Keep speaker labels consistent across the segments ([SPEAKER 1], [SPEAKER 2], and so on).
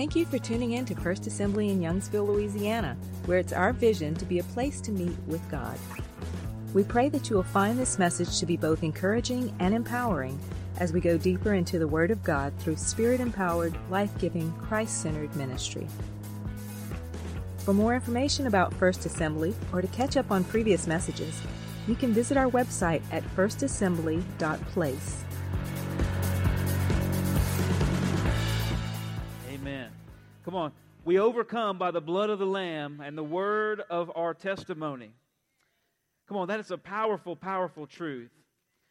[SPEAKER 1] Thank you for tuning in to First Assembly in Youngsville, Louisiana, where it's our vision to be a place to meet with God. We pray that you will find this message to be both encouraging and empowering as we go deeper into the Word of God through Spirit empowered, life giving, Christ centered ministry. For more information about First Assembly or to catch up on previous messages, you can visit our website at firstassembly.place.
[SPEAKER 2] Come on. We overcome by the blood of the Lamb and the word of our testimony. Come on, that is a powerful, powerful truth.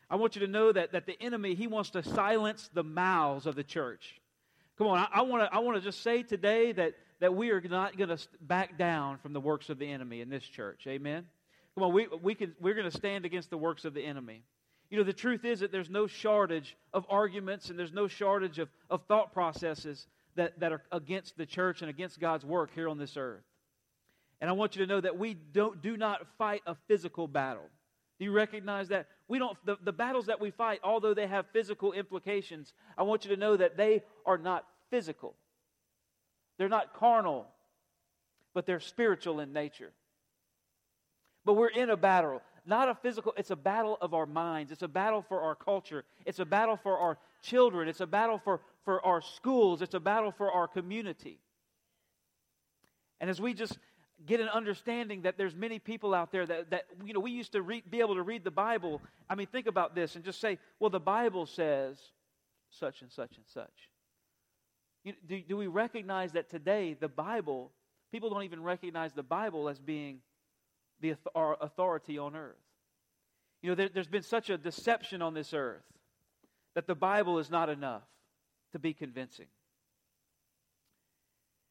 [SPEAKER 2] I want you to know that, that the enemy, he wants to silence the mouths of the church. Come on, I, I want to just say today that, that we are not going to back down from the works of the enemy in this church. Amen? Come on, we, we can, we're going to stand against the works of the enemy. You know, the truth is that there's no shortage of arguments and there's no shortage of, of thought processes that, that are against the church and against God's work here on this earth. And I want you to know that we don't, do not fight a physical battle. Do you recognize that? We don't, the, the battles that we fight, although they have physical implications, I want you to know that they are not physical. They're not carnal, but they're spiritual in nature. But we're in a battle, not a physical, it's a battle of our minds. It's a battle for our culture. It's a battle for our children. It's a battle for, for our schools. It's a battle for our community. And as we just get an understanding that there's many people out there that, that you know, we used to read, be able to read the Bible. I mean, think about this and just say, well, the Bible says such and such and such. You, do, do we recognize that today the Bible, people don't even recognize the Bible as being the our authority on earth? You know, there, there's been such a deception on this earth that the Bible is not enough to be convincing.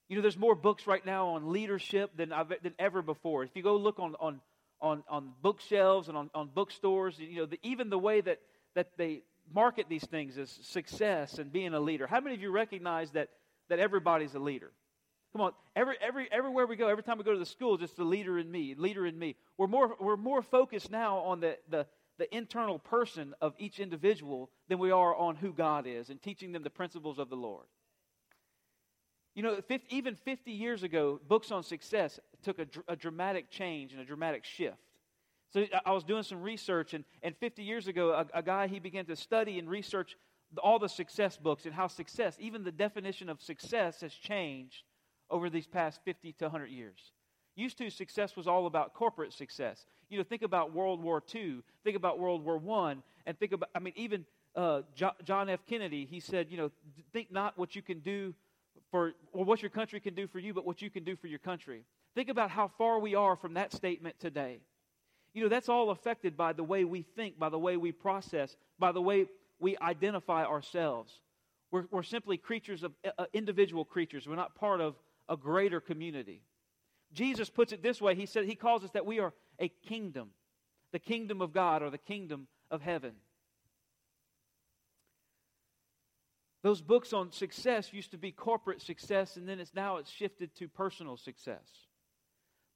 [SPEAKER 2] You know, there's more books right now on leadership than, I've, than ever before. If you go look on, on, on, on bookshelves and on, on bookstores, you know, the, even the way that, that they market these things as success and being a leader. How many of you recognize that, that everybody's a leader? Come on, every, every, everywhere we go, every time we go to the school, it's the leader in me, leader in me. We're more, we're more focused now on the, the, the internal person of each individual than we are on who God is and teaching them the principles of the Lord. You know, 50, even 50 years ago, books on success took a, a, dramatic change and a dramatic shift. So I was doing some research, and, and 50 years ago, a, a guy, he began to study and research all the success books and how success, even the definition of success, has changed over these past 50 to 100 years. Used to, success was all about corporate success. You know, think about World War II, think about World War I, and think about, I mean, even uh, John F. Kennedy, he said, you know, think not what you can do for or what your country can do for you, but what you can do for your country. Think about how far we are from that statement today. You know, that's all affected by the way we think, by the way we process, by the way we identify ourselves. We're, we're simply creatures of uh, individual creatures. We're not part of a greater community. Jesus puts it this way He said, He calls us that we are a kingdom, the kingdom of God or the kingdom of heaven. Those books on success used to be corporate success, and then it's now it's shifted to personal success.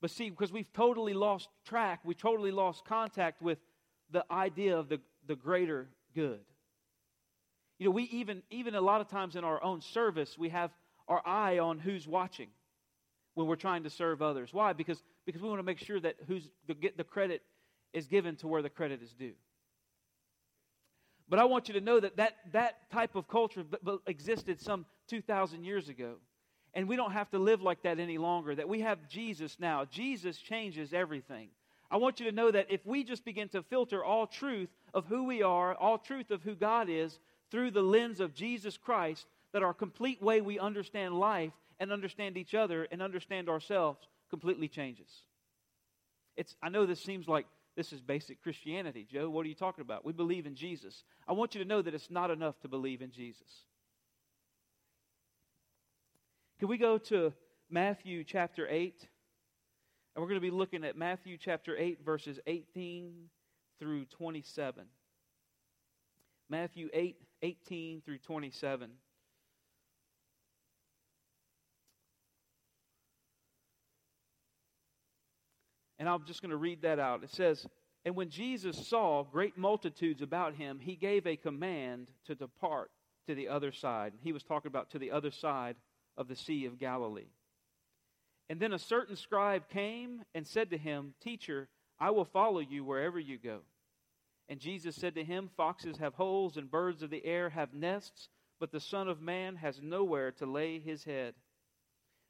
[SPEAKER 2] But see, because we've totally lost track, we totally lost contact with the idea of the, the greater good. You know, we even even a lot of times in our own service, we have our eye on who's watching when we're trying to serve others. Why? Because because we want to make sure that who's the, get the credit is given to where the credit is due. But I want you to know that that, that type of culture existed some 2,000 years ago. And we don't have to live like that any longer, that we have Jesus now. Jesus changes everything. I want you to know that if we just begin to filter all truth of who we are, all truth of who God is, through the lens of Jesus Christ, that our complete way we understand life and understand each other and understand ourselves completely changes. It's, I know this seems like this is basic Christianity. Joe, what are you talking about? We believe in Jesus. I want you to know that it's not enough to believe in Jesus. Can we go to Matthew chapter 8? And we're going to be looking at Matthew chapter 8, verses 18 through 27. Matthew 8, 18 through 27. And I'm just going to read that out. It says, And when Jesus saw great multitudes about him, he gave a command to depart to the other side. He was talking about to the other side of the Sea of Galilee. And then a certain scribe came and said to him, Teacher, I will follow you wherever you go. And Jesus said to him, Foxes have holes, and birds of the air have nests, but the Son of Man has nowhere to lay his head.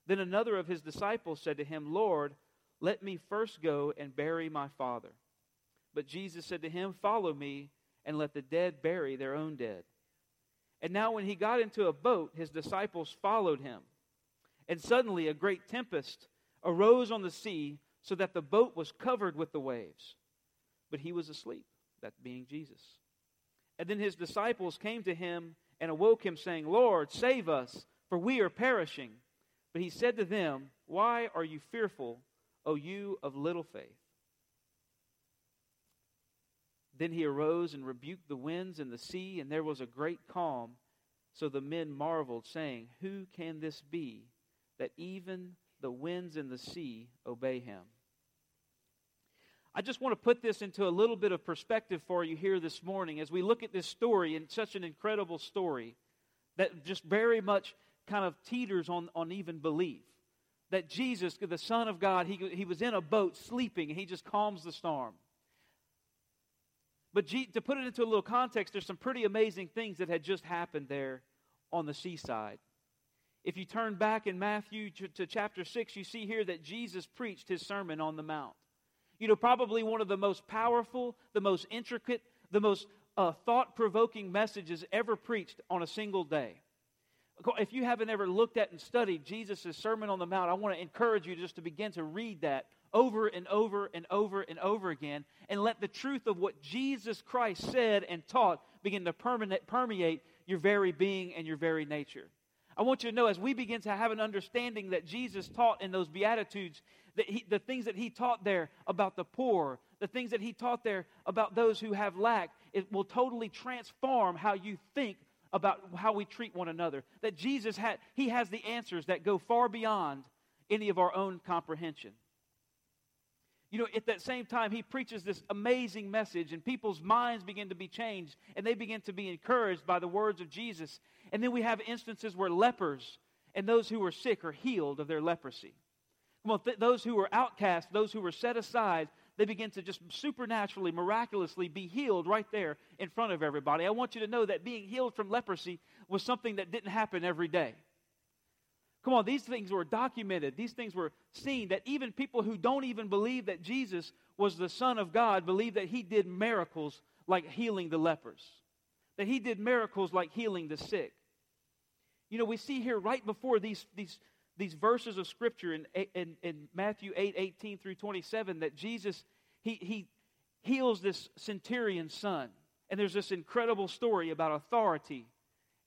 [SPEAKER 2] Then another of his disciples said to him, Lord, let me first go and bury my father. But Jesus said to him, Follow me, and let the dead bury their own dead. And now, when he got into a boat, his disciples followed him. And suddenly, a great tempest arose on the sea, so that the boat was covered with the waves. But he was asleep, that being Jesus. And then his disciples came to him and awoke him, saying, Lord, save us, for we are perishing. But he said to them, Why are you fearful, O you of little faith? Then he arose and rebuked the winds and the sea, and there was a great calm. So the men marveled, saying, Who can this be that even the winds and the sea obey him? I just want to put this into a little bit of perspective for you here this morning as we look at this story and such an incredible story that just very much kind of teeters on, on even belief. That Jesus, the Son of God, he, he was in a boat sleeping and he just calms the storm. But G, to put it into a little context, there's some pretty amazing things that had just happened there on the seaside. If you turn back in Matthew to, to, chapter 6, you see here that Jesus preached his Sermon on the Mount. You know, probably one of the most powerful, the most intricate, the most uh, thought provoking messages ever preached on a single day. If you haven't ever looked at and studied Jesus' Sermon on the Mount, I want to encourage you just to begin to read that over and over and over and over again and let the truth of what Jesus Christ said and taught begin to permeate your very being and your very nature. I want you to know as we begin to have an understanding that Jesus taught in those Beatitudes, that he, the things that he taught there about the poor, the things that he taught there about those who have lack, it will totally transform how you think about how we treat one another. That Jesus had, he has the answers that go far beyond any of our own comprehension. You know, at that same time, he preaches this amazing message, and people's minds begin to be changed, and they begin to be encouraged by the words of Jesus. And then we have instances where lepers and those who were sick are healed of their leprosy. Well, th- those who were outcast, those who were set aside, they begin to just supernaturally, miraculously be healed right there in front of everybody. I want you to know that being healed from leprosy was something that didn't happen every day. Come on, these things were documented. These things were seen that even people who don't even believe that Jesus was the Son of God believe that he did miracles like healing the lepers, that he did miracles like healing the sick. You know, we see here right before these, these, these verses of Scripture in, in, in Matthew 8 18 through 27 that Jesus, he, he heals this centurion's son. And there's this incredible story about authority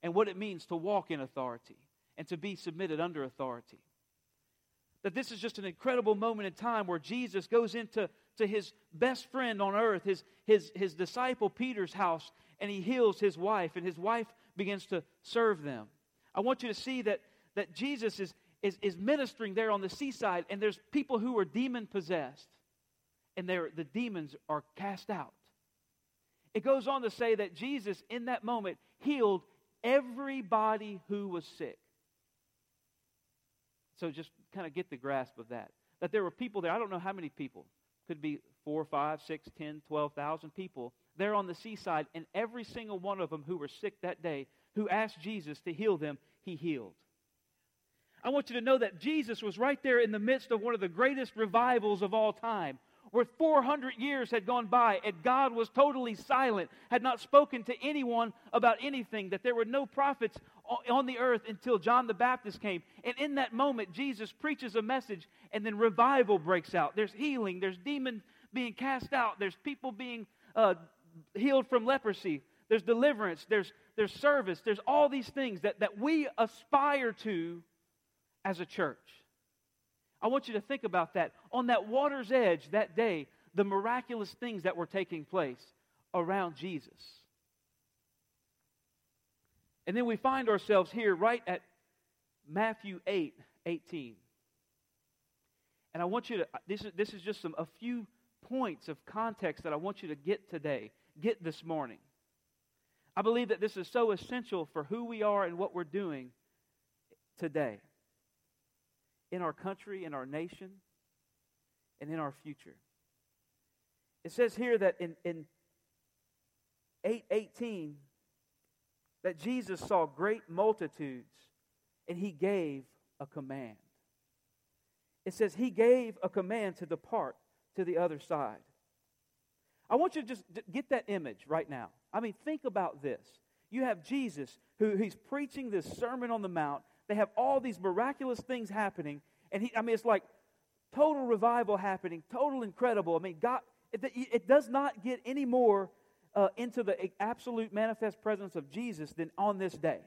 [SPEAKER 2] and what it means to walk in authority and to be submitted under authority. That this is just an incredible moment in time where Jesus goes into to his best friend on earth, his, his, his disciple Peter's house, and he heals his wife, and his wife begins to serve them. I want you to see that, that Jesus is, is, is ministering there on the seaside, and there's people who are demon possessed, and the demons are cast out. It goes on to say that Jesus, in that moment, healed everybody who was sick. So just kind of get the grasp of that. That there were people there, I don't know how many people, could be four, five, six, ten, twelve thousand people there on the seaside, and every single one of them who were sick that day, who asked Jesus to heal them, he healed. I want you to know that Jesus was right there in the midst of one of the greatest revivals of all time where 400 years had gone by and God was totally silent, had not spoken to anyone about anything, that there were no prophets on the earth until John the Baptist came. And in that moment, Jesus preaches a message, and then revival breaks out. There's healing, there's demons being cast out, there's people being uh, healed from leprosy, there's deliverance, there's, there's service, there's all these things that, that we aspire to as a church. I want you to think about that. On that water's edge that day, the miraculous things that were taking place around Jesus. And then we find ourselves here right at Matthew 8 18. And I want you to, this is, this is just some, a few points of context that I want you to get today, get this morning. I believe that this is so essential for who we are and what we're doing today. In our country, in our nation, and in our future. It says here that in, in 818 that Jesus saw great multitudes and he gave a command. It says he gave a command to depart to the other side. I want you to just get that image right now. I mean, think about this. You have Jesus who he's preaching this Sermon on the Mount. They have all these miraculous things happening. And he, I mean, it's like total revival happening, total incredible. I mean, God, it, it does not get any more uh, into the absolute manifest presence of Jesus than on this day,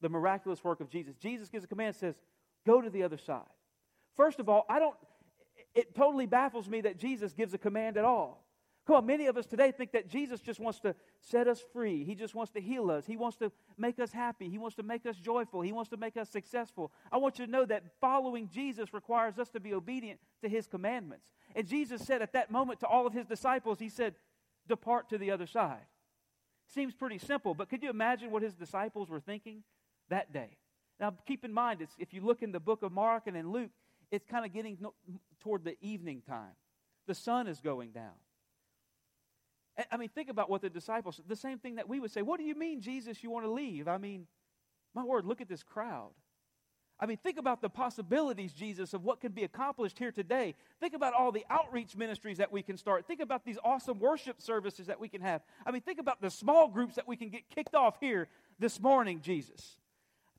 [SPEAKER 2] the miraculous work of Jesus. Jesus gives a command, says, go to the other side. First of all, I don't, it totally baffles me that Jesus gives a command at all. Come on, many of us today think that Jesus just wants to set us free. He just wants to heal us. He wants to make us happy. He wants to make us joyful. He wants to make us successful. I want you to know that following Jesus requires us to be obedient to his commandments. And Jesus said at that moment to all of his disciples, He said, Depart to the other side. Seems pretty simple, but could you imagine what his disciples were thinking that day? Now, keep in mind, if you look in the book of Mark and in Luke, it's kind of getting toward the evening time. The sun is going down. I mean, think about what the disciples, the same thing that we would say. What do you mean, Jesus, you want to leave? I mean, my word, look at this crowd. I mean, think about the possibilities, Jesus, of what can be accomplished here today. Think about all the outreach ministries that we can start. Think about these awesome worship services that we can have. I mean, think about the small groups that we can get kicked off here this morning, Jesus.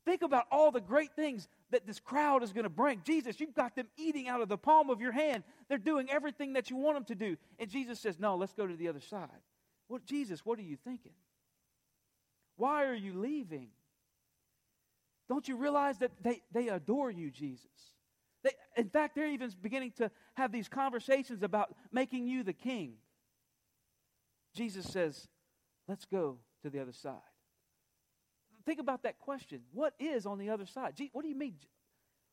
[SPEAKER 2] Think about all the great things that this crowd is going to bring. Jesus, you've got them eating out of the palm of your hand. They're doing everything that you want them to do. And Jesus says, No, let's go to the other side. Well, Jesus, what are you thinking? Why are you leaving? Don't you realize that they, they adore you, Jesus? They, in fact, they're even beginning to have these conversations about making you the king. Jesus says, Let's go to the other side think about that question. What is on the other side? what do you mean?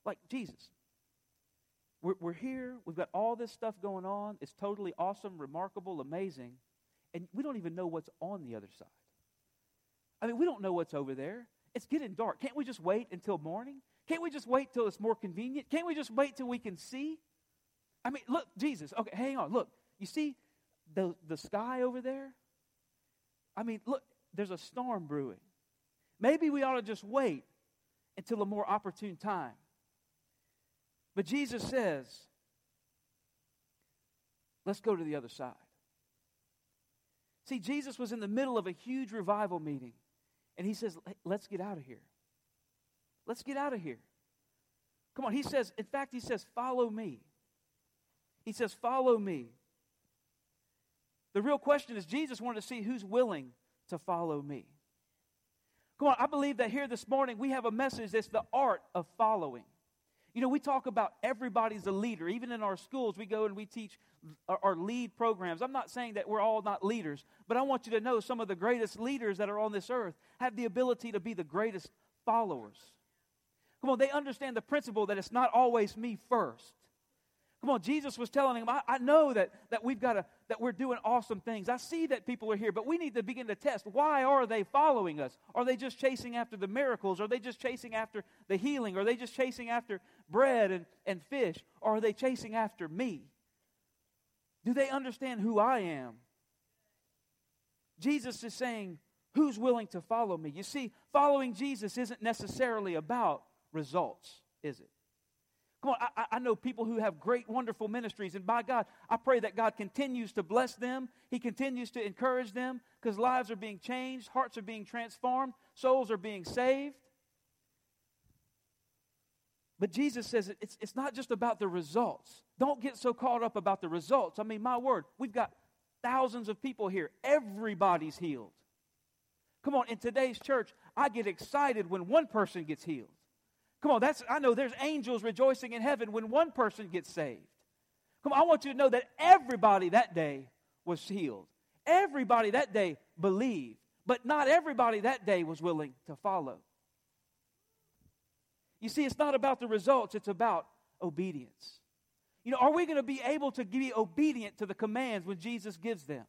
[SPEAKER 2] Like Jesus. We're, we're here. We've got all this stuff going on. It's totally awesome, remarkable, amazing. And we don't even know what's on the other side. I mean, we don't know what's over there. It's getting dark. Can't we just wait until morning? Can't we just wait till it's more convenient? Can't we just wait till we can see? I mean, look, Jesus. Okay, hang on. Look, you see the, the sky over there? I mean, look, there's a storm brewing. Maybe we ought to just wait until a more opportune time. But Jesus says, let's go to the other side. See, Jesus was in the middle of a huge revival meeting, and he says, let's get out of here. Let's get out of here. Come on, he says, in fact, he says, follow me. He says, follow me. The real question is, Jesus wanted to see who's willing to follow me. Come on, I believe that here this morning we have a message that's the art of following. You know, we talk about everybody's a leader. Even in our schools, we go and we teach our, our, lead programs. I'm not saying that we're all not leaders, but I want you to know some of the greatest leaders that are on this earth have the ability to be the greatest followers. Come on, they understand the principle that it's not always me first. Come on, Jesus was telling him, I, I know that, that we've got to, that we're doing awesome things. I see that people are here, but we need to begin to test. Why are they following us? Are they just chasing after the miracles? Are they just chasing after the healing? Are they just chasing after bread and, and fish? Or are they chasing after me? Do they understand who I am? Jesus is saying, Who's willing to follow me? You see, following Jesus isn't necessarily about results, is it? Come on, I, I, know people who have great, wonderful ministries, and by God, I pray that God continues to bless them. He continues to encourage them because lives are being changed, hearts are being transformed, souls are being saved. But Jesus says it's, it's not just about the results. Don't get so caught up about the results. I mean, my word, we've got thousands of people here. Everybody's healed. Come on, in today's church, I get excited when one person gets healed. Come on, that's I know there's angels rejoicing in heaven when one person gets saved. Come on, I want you to know that everybody that day was healed. Everybody that day believed, but not everybody that day was willing to follow. You see, it's not about the results, it's about obedience. You know, are we going to be able to be obedient to the commands when Jesus gives them?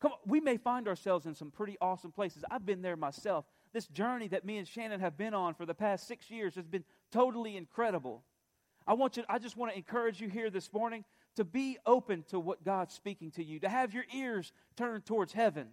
[SPEAKER 2] Come on, we may find ourselves in some pretty awesome places. I've been there myself this journey that me and Shannon have been on for the past six years has been totally incredible. I want you, I just want to encourage you here this morning to be open to what God's speaking to you, to have your ears turned towards heaven,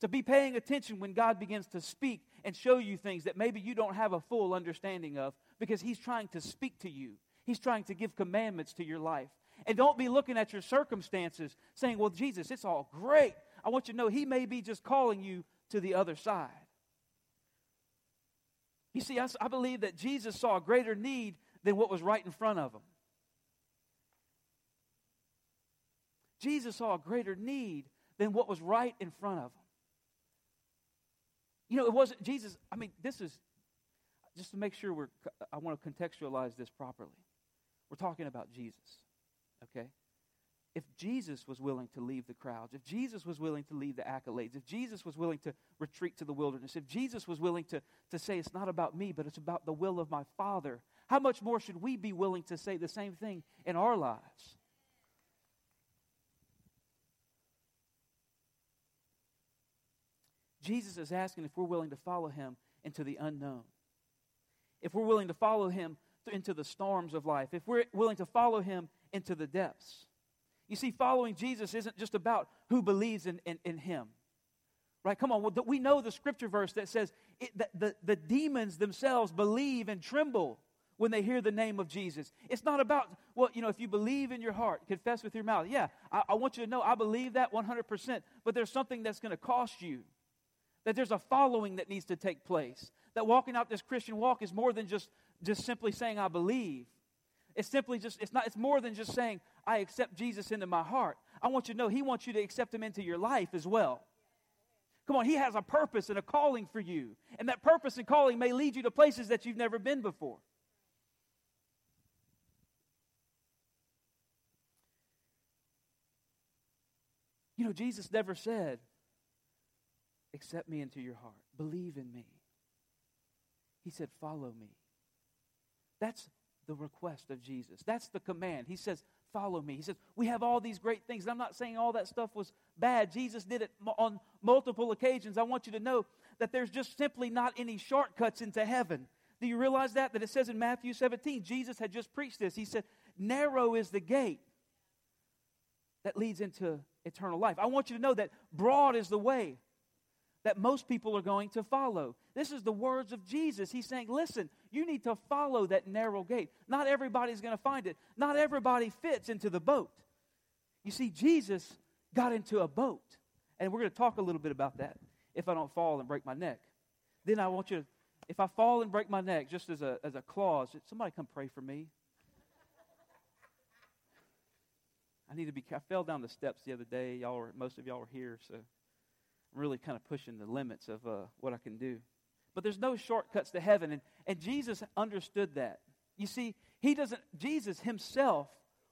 [SPEAKER 2] to be paying attention when God begins to speak and show you things that maybe you don't have a full understanding of because He's trying to speak to you. He's trying to give commandments to your life. And don't be looking at your circumstances saying, Well, Jesus, it's all great. I want you to know He may be just calling you to the other side. You see, I, I believe that Jesus saw a greater need than what was right in front of him. Jesus saw a greater need than what was right in front of him. You know, it wasn't Jesus. I mean, this is just to make sure we're, I want to contextualize this properly. We're talking about Jesus, okay? If Jesus was willing to leave the crowds, if Jesus was willing to leave the accolades, if Jesus was willing to retreat to the wilderness, if Jesus was willing to, to say, it's not about me, but it's about the will of my Father, how much more should we be willing to say the same thing in our lives? Jesus is asking if we're willing to follow him into the unknown. If we're willing to follow him into the storms of life. If we're willing to follow him into the depths. You see, following Jesus isn't just about who believes in, in, in him. Right? Come on. We know the scripture verse that says it, that the, the demons themselves believe and tremble when they hear the name of Jesus. It's not about, well, you know, if you believe in your heart, confess with your mouth. Yeah, I, I want you to know I believe that 100%, but there's something that's going to cost you that there's a following that needs to take place. That walking out this Christian walk is more than just, just simply saying, I believe. It's simply just, it's not, it's more than just saying, I accept Jesus into my heart. I want you to know He wants you to accept Him into your life as well. Come on, He has a purpose and a calling for you. And that purpose and calling may lead you to places that you've never been before. You know, Jesus never said, accept me into your heart. Believe in me. He said, Follow me. That's the request of Jesus. That's the command. He says, Follow me. He says, We have all these great things. And I'm not saying all that stuff was bad. Jesus did it on multiple occasions. I want you to know that there's just simply not any shortcuts into heaven. Do you realize that? That it says in Matthew 17, Jesus had just preached this. He said, Narrow is the gate that leads into eternal life. I want you to know that broad is the way that most people are going to follow. This is the words of Jesus. He's saying, listen, you need to follow that narrow gate. Not everybody's going to find it, not everybody fits into the boat. You see, Jesus got into a boat. And we're going to talk a little bit about that if I don't fall and break my neck. Then I want you to, if I fall and break my neck, just as a, as a clause, somebody come pray for me. I need to be, I fell down the steps the other day. Y'all were, most of y'all were here, so I'm really kind of pushing the limits of uh, what I can do. But there's no shortcuts to heaven. And, and Jesus understood that. You see, he doesn't, Jesus himself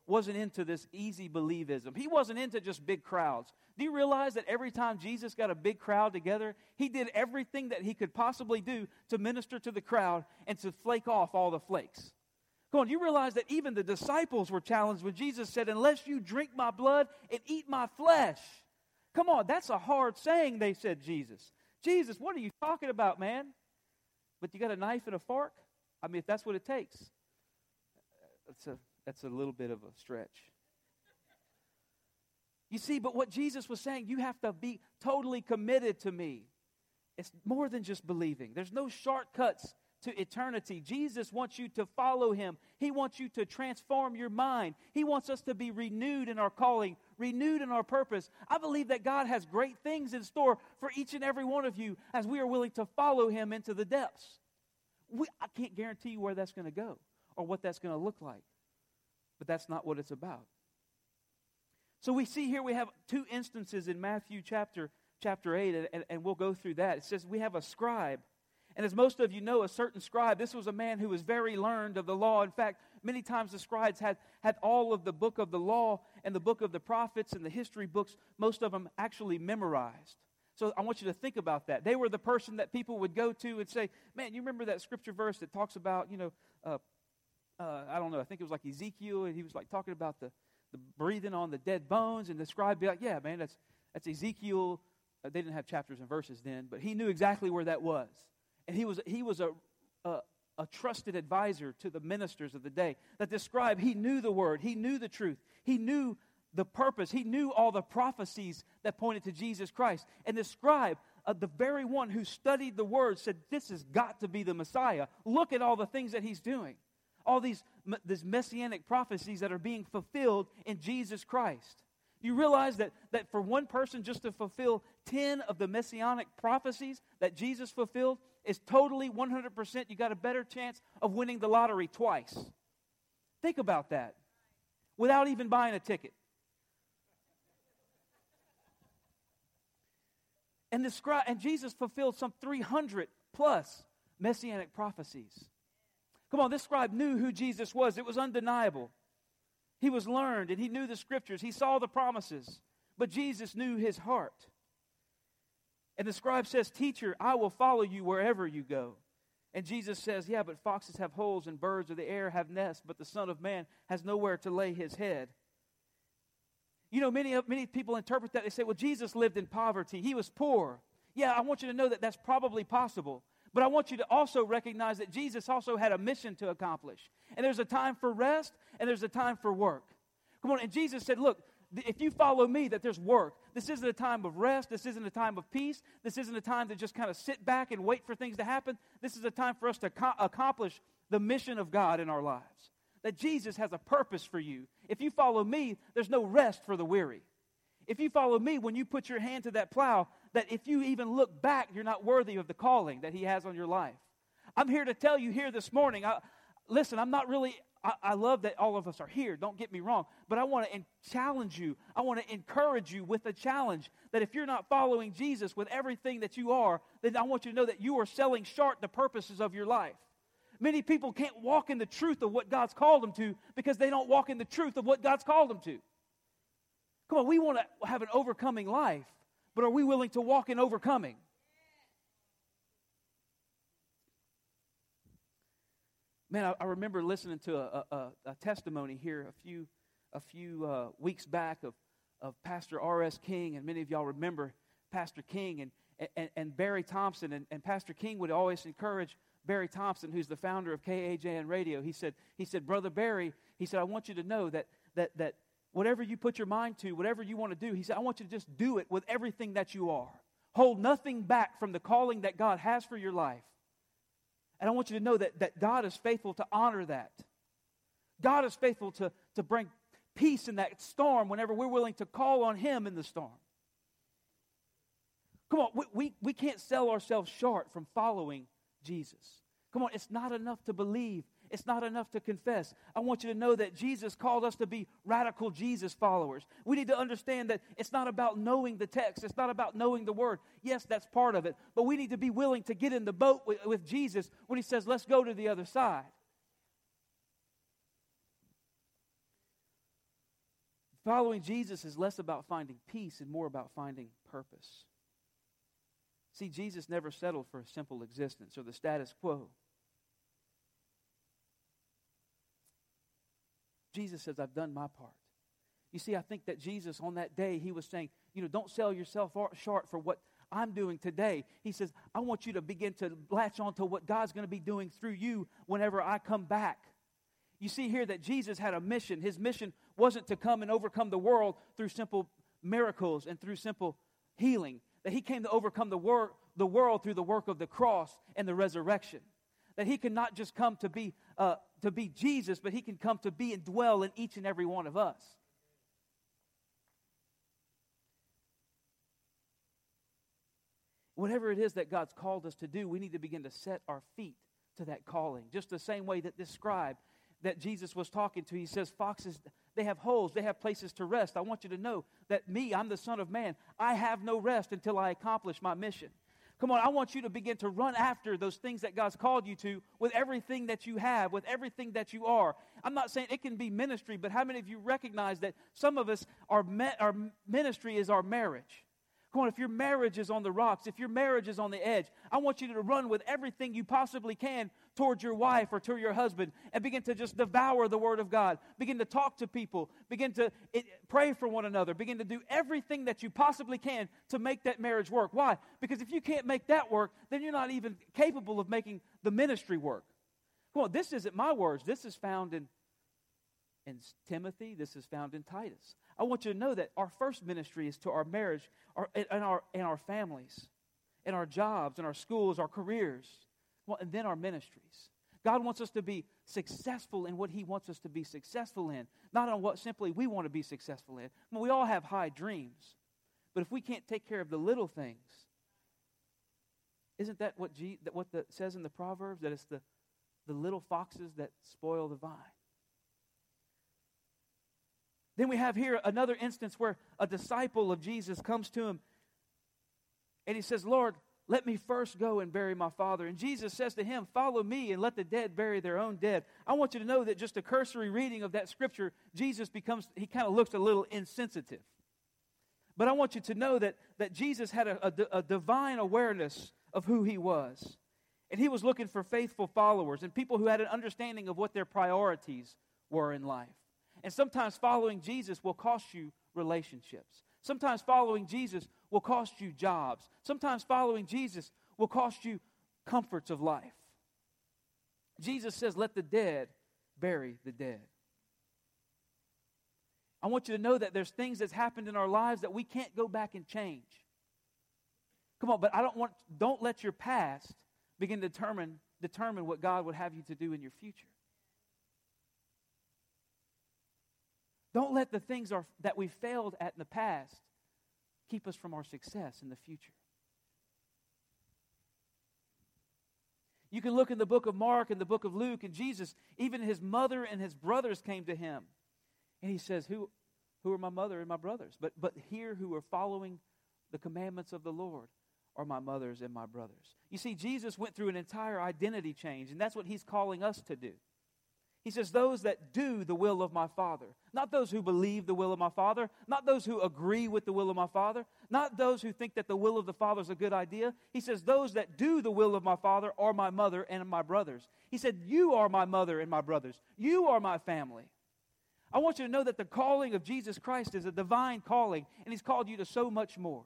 [SPEAKER 2] wasn't into this easy believism. He wasn't into just big crowds. Do you realize that every time Jesus got a big crowd together, he did everything that he could possibly do to minister to the crowd and to flake off all the flakes? Come on, you realize that even the disciples were challenged when Jesus said, Unless you drink my blood and eat my flesh, Come on, that's a hard saying, they said, Jesus. Jesus, what are you talking about, man? But you got a knife and a fork? I mean, if that's what it takes, that's a, that's a little bit of a stretch. You see, but what Jesus was saying, you have to be totally committed to me. It's more than just believing. There's no shortcuts to eternity. Jesus wants you to follow him. He wants you to transform your mind. He wants us to be renewed in our calling, renewed in our purpose. I believe that God has great things in store for each and every one of you as we are willing to follow him into the depths. We, I can't guarantee you where that's going to go or what that's going to look like, but that's not what it's about. So we see here we have two instances in Matthew chapter chapter 8 and, and, and we'll go through that. It says we have a scribe and as most of you know, a certain scribe, this was a man who was very learned of the law. In fact, many times the scribes had, had all of the book of the law and the book of the prophets and the history books, most of them actually memorized. So I want you to think about that. They were the person that people would go to and say, Man, you remember that scripture verse that talks about, you know, uh, uh, I don't know, I think it was like Ezekiel, and he was like talking about the, the breathing on the dead bones, and the scribe be like, Yeah, man, that's, that's Ezekiel they didn't have chapters and verses then, but he knew exactly where that was. And he was, he was a, a, a trusted advisor to the ministers of the day. That the scribe, he knew the word, he knew the truth, he knew the purpose, he knew all the prophecies that pointed to Jesus Christ. And the scribe, uh, the very one who studied the word, said, This has got to be the Messiah. Look at all the things that he's doing. All these, these messianic prophecies that are being fulfilled in Jesus Christ. You realize that, that for one person just to fulfill 10 of the messianic prophecies that Jesus fulfilled is totally 100%, you got a better chance of winning the lottery twice. Think about that without even buying a ticket. And, the scribe, and Jesus fulfilled some 300 plus messianic prophecies. Come on, this scribe knew who Jesus was. It was undeniable. He was learned and he knew the scriptures. He saw the promises. But Jesus knew his heart. And the scribe says, Teacher, I will follow you wherever you go. And Jesus says, Yeah, but foxes have holes and birds of the air have nests, but the Son of Man has nowhere to lay his head. You know, many, many people interpret that. They say, Well, Jesus lived in poverty, he was poor. Yeah, I want you to know that that's probably possible. But I want you to also recognize that Jesus also had a mission to accomplish. And there's a time for rest and there's a time for work. Come on, and Jesus said, Look, if you follow me, that there's work. This isn't a time of rest. This isn't a time of peace. This isn't a time to just kind of sit back and wait for things to happen. This is a time for us to co- accomplish the mission of God in our lives. That Jesus has a purpose for you. If you follow me, there's no rest for the weary. If you follow me, when you put your hand to that plow, that if you even look back, you're not worthy of the calling that He has on your life. I'm here to tell you here this morning. I, listen, I'm not really I, I, love that all of us are here, don't get me wrong, but I want to challenge you. I want to encourage you with a challenge that if you're not following Jesus with everything that you are, then I want you to know that you are selling short the purposes of your life. Many people can't walk in the truth of what God's called them to because they don't walk in the truth of what God's called them to. Come on, we want to have an overcoming life, but are we willing to walk in overcoming? Man, I, I remember listening to a, a, a, testimony here a few, a few uh, weeks back of, of Pastor R.S. King, and many of y'all remember Pastor King and, and, and Barry Thompson. And, and Pastor King would always encourage Barry Thompson, who's the founder of KAJN Radio. He said, he said, Brother Barry, he said, I want you to know that, that, that whatever you put your mind to, whatever you want to do, he said, I want you to just do it with everything that you are. Hold nothing back from the calling that God has for your life. And I want you to know that, that God is faithful to honor that. God is faithful to, to bring peace in that storm whenever we're willing to call on Him in the storm. Come on, we, we, we can't sell ourselves short from following Jesus. Come on, it's not enough to believe it's not enough to confess. I want you to know that Jesus called us to be radical Jesus followers. We need to understand that it's not about knowing the text, it's not about knowing the word. Yes, that's part of it. But we need to be willing to get in the boat with, with Jesus when he says, let's go to the other side. Following Jesus is less about finding peace and more about finding purpose. See, Jesus never settled for a simple existence or the status quo. Jesus says, I've done my part. You see, I think that Jesus on that day, he was saying, you know, don't sell yourself short for what I'm doing today. He says, I want you to begin to latch on to what God's going to be doing through you whenever I come back. You see here that Jesus had a mission. His mission wasn't to come and overcome the world through simple miracles and through simple healing, that he came to overcome the, wor- the world through the work of the cross and the resurrection. That he could not just come to be uh, to be Jesus, but he can come to be and dwell in each and every one of us. Whatever it is that God's called us to do, we need to begin to set our feet to that calling. Just the same way that this scribe that Jesus was talking to, he says, Foxes, they have holes, they have places to rest. I want you to know that me, I'm the Son of Man, I have no rest until I accomplish my mission. Come on, I want you to begin to run after those things that God's called you to with everything that you have, with everything that you are. I'm not saying it can be ministry, but how many of you recognize that some of us, our, me- our ministry is our marriage? Come on, if your marriage is on the rocks, if your marriage is on the edge, I want you to run with everything you possibly can towards your wife or to your husband and begin to just devour the Word of God. Begin to talk to people. Begin to pray for one another. Begin to do everything that you possibly can to make that marriage work. Why? Because if you can't make that work, then you're not even capable of making the ministry work. Come on, this isn't my words. This is found in, in Timothy, this is found in Titus. I want you to know that our first ministry is to our marriage our, and, our, and our families, and our jobs, and our schools, our careers, well, and then our ministries. God wants us to be successful in what He wants us to be successful in, not on what simply we want to be successful in. We all have high dreams, but if we can't take care of the little things, isn't that what, G, that what the, says in the Proverbs? That it's the, the little foxes that spoil the vine. Then we have here another instance where a disciple of Jesus comes to him and he says, Lord, let me first go and bury my father. And Jesus says to him, Follow me and let the dead bury their own dead. I want you to know that just a cursory reading of that scripture, Jesus becomes, he kind of looks a little insensitive. But I want you to know that, that Jesus had a, a, a divine awareness of who he was. And he was looking for faithful followers and people who had an understanding of what their priorities were in life. And sometimes following Jesus will cost you relationships. Sometimes following Jesus will cost you jobs. Sometimes following Jesus will cost you comforts of life. Jesus says, Let the dead bury the dead. I want you to know that there's things that's happened in our lives that we can't go back and change. Come on, but I don't want don't let your past begin to determine determine what God would have you to do in your future. Don't let the things are, that we failed at in the past keep us from our success in the future. You can look in the book of Mark and the book of Luke, and Jesus, even his mother and his brothers came to him. And he says, Who, who are my mother and my brothers? But, but here who are following the commandments of the Lord are my mothers and my brothers. You see, Jesus went through an entire identity change, and that's what he's calling us to do. He says, Those that do the will of my Father. Not those who believe the will of my Father, not those who agree with the will of my Father, not those who think that the will of the Father is a good idea. He says, Those that do the will of my Father are my mother and my brothers. He said, You are my mother and my brothers. You are my family. I want you to know that the calling of Jesus Christ is a divine calling, and He's called you to so much more.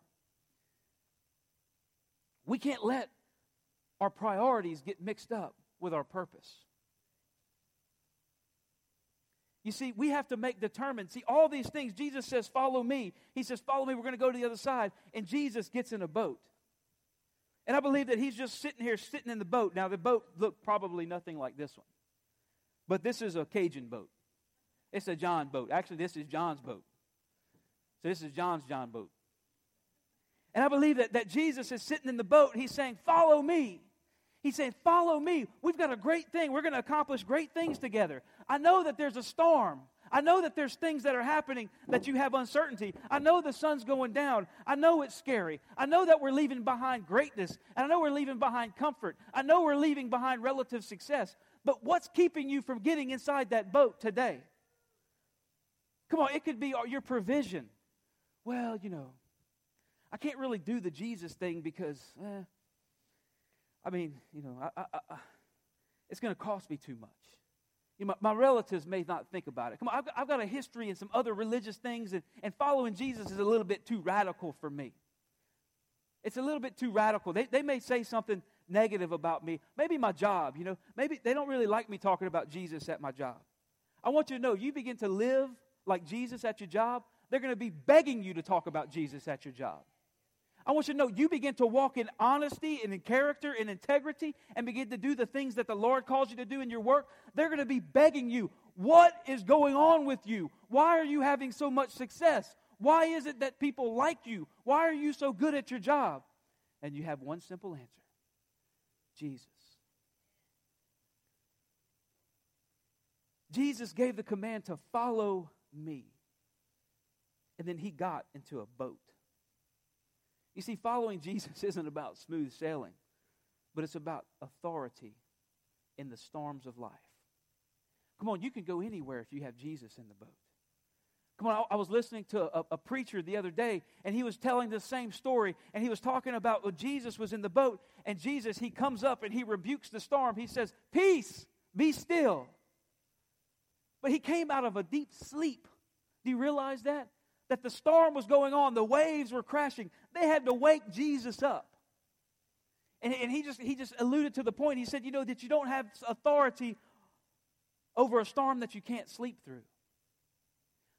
[SPEAKER 2] We can't let our priorities get mixed up with our purpose. You see, we have to make determined. See, all these things, Jesus says, Follow me. He says, Follow me. We're going to go to the other side. And Jesus gets in a boat. And I believe that he's just sitting here, sitting in the boat. Now, the boat looked probably nothing like this one. But this is a Cajun boat. It's a John boat. Actually, this is John's boat. So this is John's John boat. And I believe that, that Jesus is sitting in the boat he's saying, Follow me. He's saying, Follow me. We've got a great thing. We're going to accomplish great things together. I know that there's a storm. I know that there's things that are happening that you have uncertainty. I know the sun's going down. I know it's scary. I know that we're leaving behind greatness. And I know we're leaving behind comfort. I know we're leaving behind relative success. But what's keeping you from getting inside that boat today? Come on, it could be your provision. Well, you know, I can't really do the Jesus thing because, eh, I mean, you know, I, I, I, it's going to cost me too much. You know, my, my, relatives may not think about it. Come on, I've got, I've got a history and some other religious things, and, and following Jesus is a little bit too radical for me. It's a little bit too radical. They, they may say something negative about me. Maybe my job, you know. Maybe they don't really like me talking about Jesus at my job. I want you to know you begin to live like Jesus at your job, they're going to be begging you to talk about Jesus at your job. I want you to know you begin to walk in honesty and in character and integrity and begin to do the things that the Lord calls you to do in your work. They're going to be begging you, What is going on with you? Why are you having so much success? Why is it that people like you? Why are you so good at your job? And you have one simple answer Jesus. Jesus gave the command to follow me. And then he got into a boat. You see, following Jesus isn't about smooth sailing, but it's about authority in the storms of life. Come on, you can go anywhere if you have Jesus in the boat. Come on, I, I was listening to a, a, preacher the other day, and he was telling the same story, and he was talking about when Jesus was in the boat, and Jesus, he comes up and he rebukes the storm. He says, Peace, be still. But he came out of a deep sleep. Do you realize that? That the storm was going on, the waves were crashing. They had to wake Jesus up. And, and he, just, he just alluded to the point. He said, You know, that you don't have authority over a storm that you can't sleep through.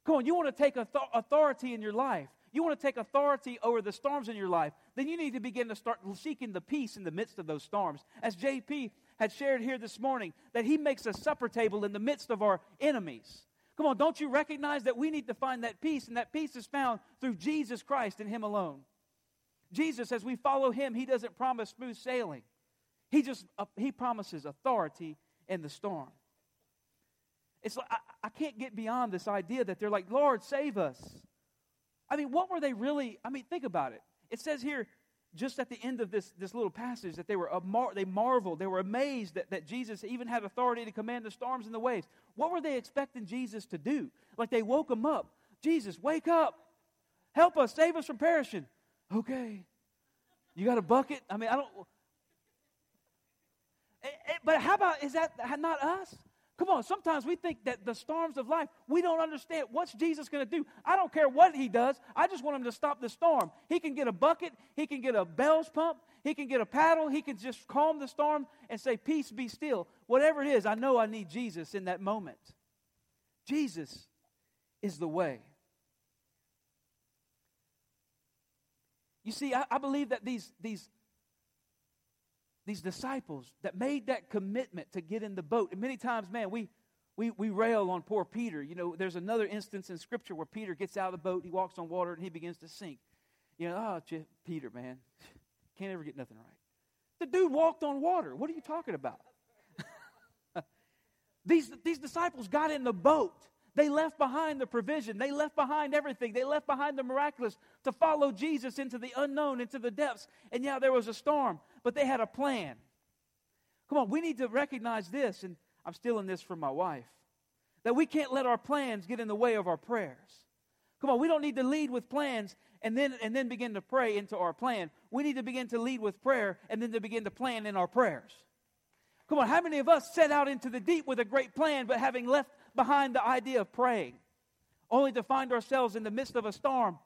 [SPEAKER 2] Come on, you want to take authority in your life. You want to take authority over the storms in your life. Then you need to begin to start seeking the peace in the midst of those storms. As JP had shared here this morning, that he makes a supper table in the midst of our enemies. Come on, don't you recognize that we need to find that peace, and that peace is found through Jesus Christ and Him alone? Jesus, as we follow Him, He doesn't promise smooth sailing. He just uh, He promises authority in the storm. It's like, I, I can't get beyond this idea that they're like, Lord, save us. I mean, what were they really? I mean, think about it. It says here, just at the end of this, this little passage, that they were mar- they marveled, they were amazed that, that Jesus even had authority to command the storms and the waves. What were they expecting Jesus to do? Like they woke him up. Jesus, wake up. Help us, save us from perishing. Okay. You got a bucket? I mean, I don't. Eh, eh, but how about, is that not us? Come on, sometimes we think that the storms of life, we don't understand what's Jesus going to do. I don't care what he does. I just want him to stop the storm. He can get a bucket, he can get a bilge pump, he can get a paddle, he can just calm the storm and say, Peace be still. Whatever it is, I know I need Jesus in that moment. Jesus is the way. You see, I, I believe that these, these these disciples that made that commitment to get in the boat. And many times, man, we, we, we rail on poor Peter. You know, there's another instance in Scripture where Peter gets out of the boat, he walks on water, and he begins to sink. You know, oh, Peter, man, can't ever get nothing right. The dude walked on water. What are you talking about? these, these disciples got in the boat. They left behind the provision. They left behind everything. They left behind the miraculous to follow Jesus into the unknown, into the depths. And yeah, there was a storm, but they had a plan. Come on, we need to recognize this, and I'm stealing this from my wife, that we can't let our plans get in the way of our prayers. Come on, we don't need to lead with plans and then and then begin to pray into our plan. We need to begin to lead with prayer and then to begin to plan in our prayers. Come on, how many of us set out into the deep with a great plan, but having left behind the idea of praying, only to find ourselves in the midst of a storm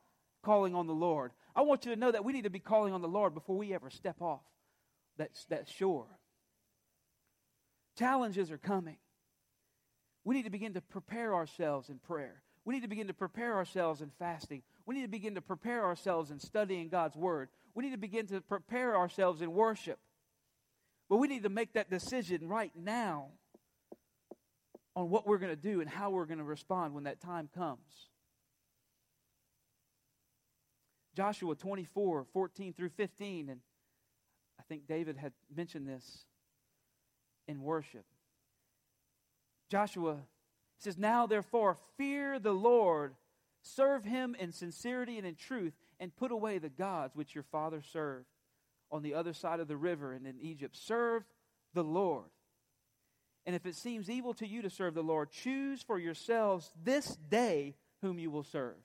[SPEAKER 2] calling on the Lord. I want you to know that we need to be calling on the Lord before we ever step off that, that shore. Challenges are coming. We need to begin to prepare ourselves in prayer. We need to begin to prepare ourselves in fasting. We need to begin to prepare ourselves in studying God's Word. We need to begin to prepare ourselves in worship. But we need to make that decision right now on what we're going to do and how we're going to respond when that time comes. Joshua 24, 14 through 15, and think David had mentioned this in worship. Joshua says, Now therefore, fear the Lord, serve him in sincerity and in truth, and put away the gods which your father served on the other side of the river and in Egypt. Serve the Lord. And if it seems evil to you to serve the Lord, choose for yourselves this day whom you will serve.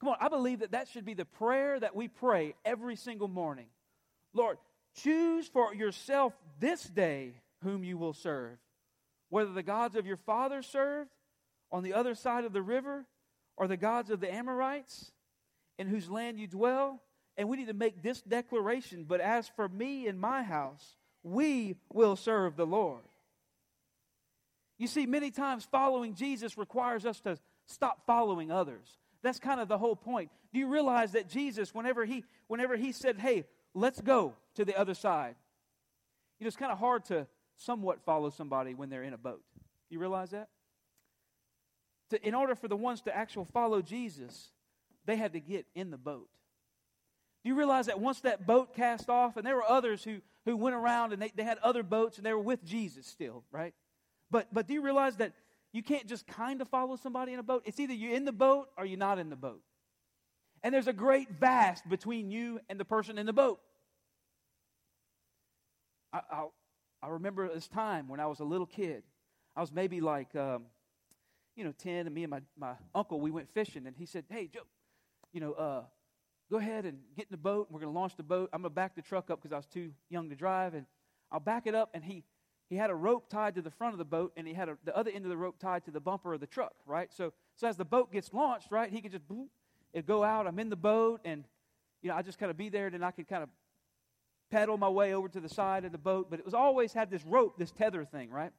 [SPEAKER 2] Come on, I believe that that should be the prayer that we pray every single morning. Lord, choose for yourself this day whom you will serve. Whether the gods of your fathers served on the other side of the river or the gods of the Amorites in whose land you dwell. And we need to make this declaration. But as for me and my house, we will serve the Lord. You see, many times following Jesus requires us to stop following others. That's kind of the whole point. Do you realize that Jesus, whenever he, whenever he said, hey, let's go to the other side, you know, it's kind of hard to somewhat follow somebody when they're in a boat. You realize that? To, in order for the ones to actually follow Jesus, they had to get in the boat. Do you realize that once that boat cast off, and there were others who, who went around and they, they had other boats and they were with Jesus still, right? But, but do you realize that you can't just kind of follow somebody in a boat? It's either you're in the boat or you're not in the boat. And there's a great vast between you and the person in the boat. I, I, I remember this time when I was a little kid. I was maybe like, um, you know, 10, and me and my, my uncle, we went fishing, and he said, Hey, Joe, you know, uh, go ahead and get in the boat. And we're going to launch the boat. I'm going to back the truck up because I was too young to drive, and I'll back it up. And he, he had a rope tied to the front of the boat, and he had a, the other end of the rope tied to the bumper of the truck, right? So, so as the boat gets launched, right, he could just boop, it go out. I'm in the boat, and you know, I just kind of be there, and I could kind of pedal my way over to the side of the boat. But it was always had this rope, this tether thing, right?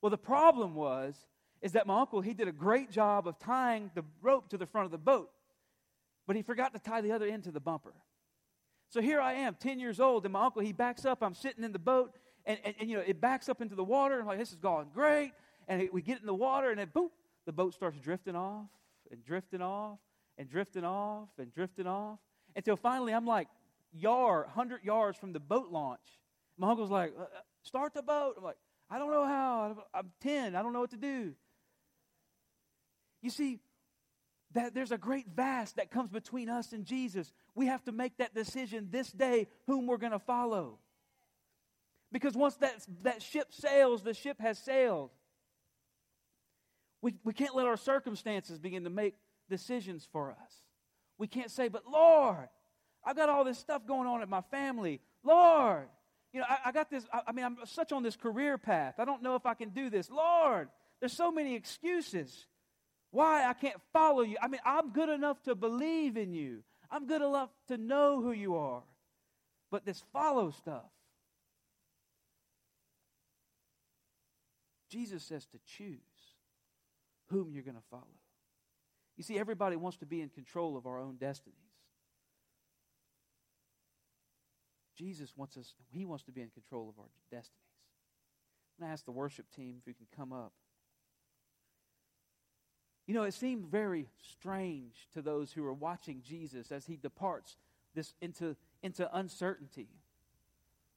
[SPEAKER 2] Well, the problem was is that my uncle he did a great job of tying the rope to the front of the boat, but he forgot to tie the other end to the bumper. So here I am, 10 years old, and my uncle, he backs up. I'm sitting in the boat, and, and, and you know, it backs up into the water. I'm like, this is going great. And we get in the water, and then boom, the boat starts drifting off and drifting off and drifting off and drifting off until finally I'm like yard, 100 yards from the boat launch. My uncle's like, uh, uh, start the boat. I'm like, I don't know how. I'm 10. I don't know what to do. You see, that there's a great vast that comes between us and Jesus. We have to make that decision this day whom we're going to follow. Because once that, that ship sails, the ship has sailed. We, we can't let our circumstances begin to make decisions for us. We can't say, but Lord, I've got all this stuff going on at my family. Lord, you know, I, I got this, I, I mean, I'm such on this career path. I don't know if I can do this. Lord, there's so many excuses why I can't follow you. I mean, I'm good enough to believe in you, I'm good enough to know who you are. But this follow stuff, Jesus says to choose whom you're going to follow. You see, everybody wants to be in control of our own destinies. Jesus wants us, He wants to be in control of our destinies. I'm going to ask the worship team if you can come up. You know, it seemed very strange to those who were watching Jesus as he departs this into, into uncertainty.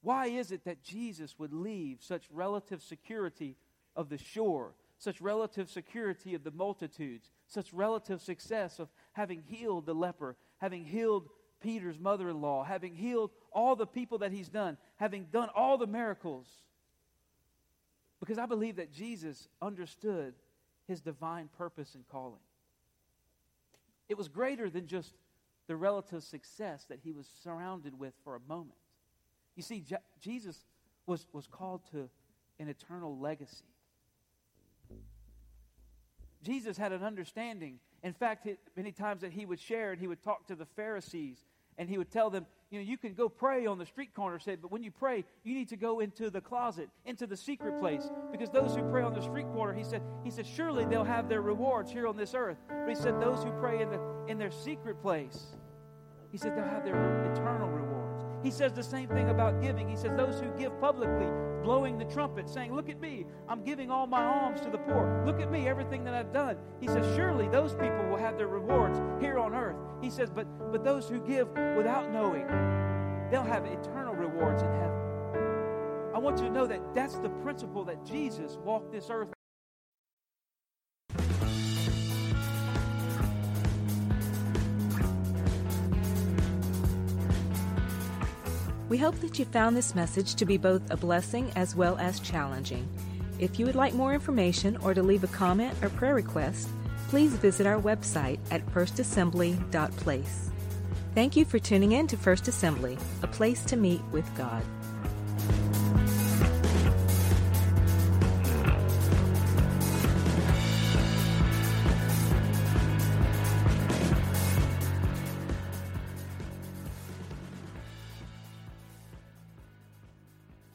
[SPEAKER 2] Why is it that Jesus would leave such relative security of the shore, such relative security of the multitudes, such relative success of having healed the leper, having healed Peter's mother in law, having healed all the people that he's done, having done all the miracles. Because I believe that Jesus understood his divine purpose and calling. It was greater than just the relative success that he was surrounded with for a moment. You see, Je- Jesus was, was called to an eternal legacy. Jesus had an understanding. In fact, many times that he would share and he would talk to the Pharisees and he would tell them, you know, you can go pray on the street corner, said, but when you pray, you need to go into the closet, into the secret place, because those who pray on the street corner, he said, he said, surely they'll have their rewards here on this earth. But he said, those who pray in the in their secret place, he said they'll have their eternal. He says the same thing about giving. He says, Those who give publicly, blowing the trumpet, saying, Look at me, I'm giving all my alms to the poor. Look at me, everything that I've done. He says, Surely those people will have their rewards here on earth. He says, But, but those who give without knowing, they'll have eternal rewards in heaven. I want you to know that that's the principle that Jesus walked this earth
[SPEAKER 1] We hope that you found this message to be both a blessing as well as challenging. If you would like more information or to leave a comment or prayer request, please visit our website at firstassembly.place. Thank you for tuning in to First Assembly, a place to meet with God.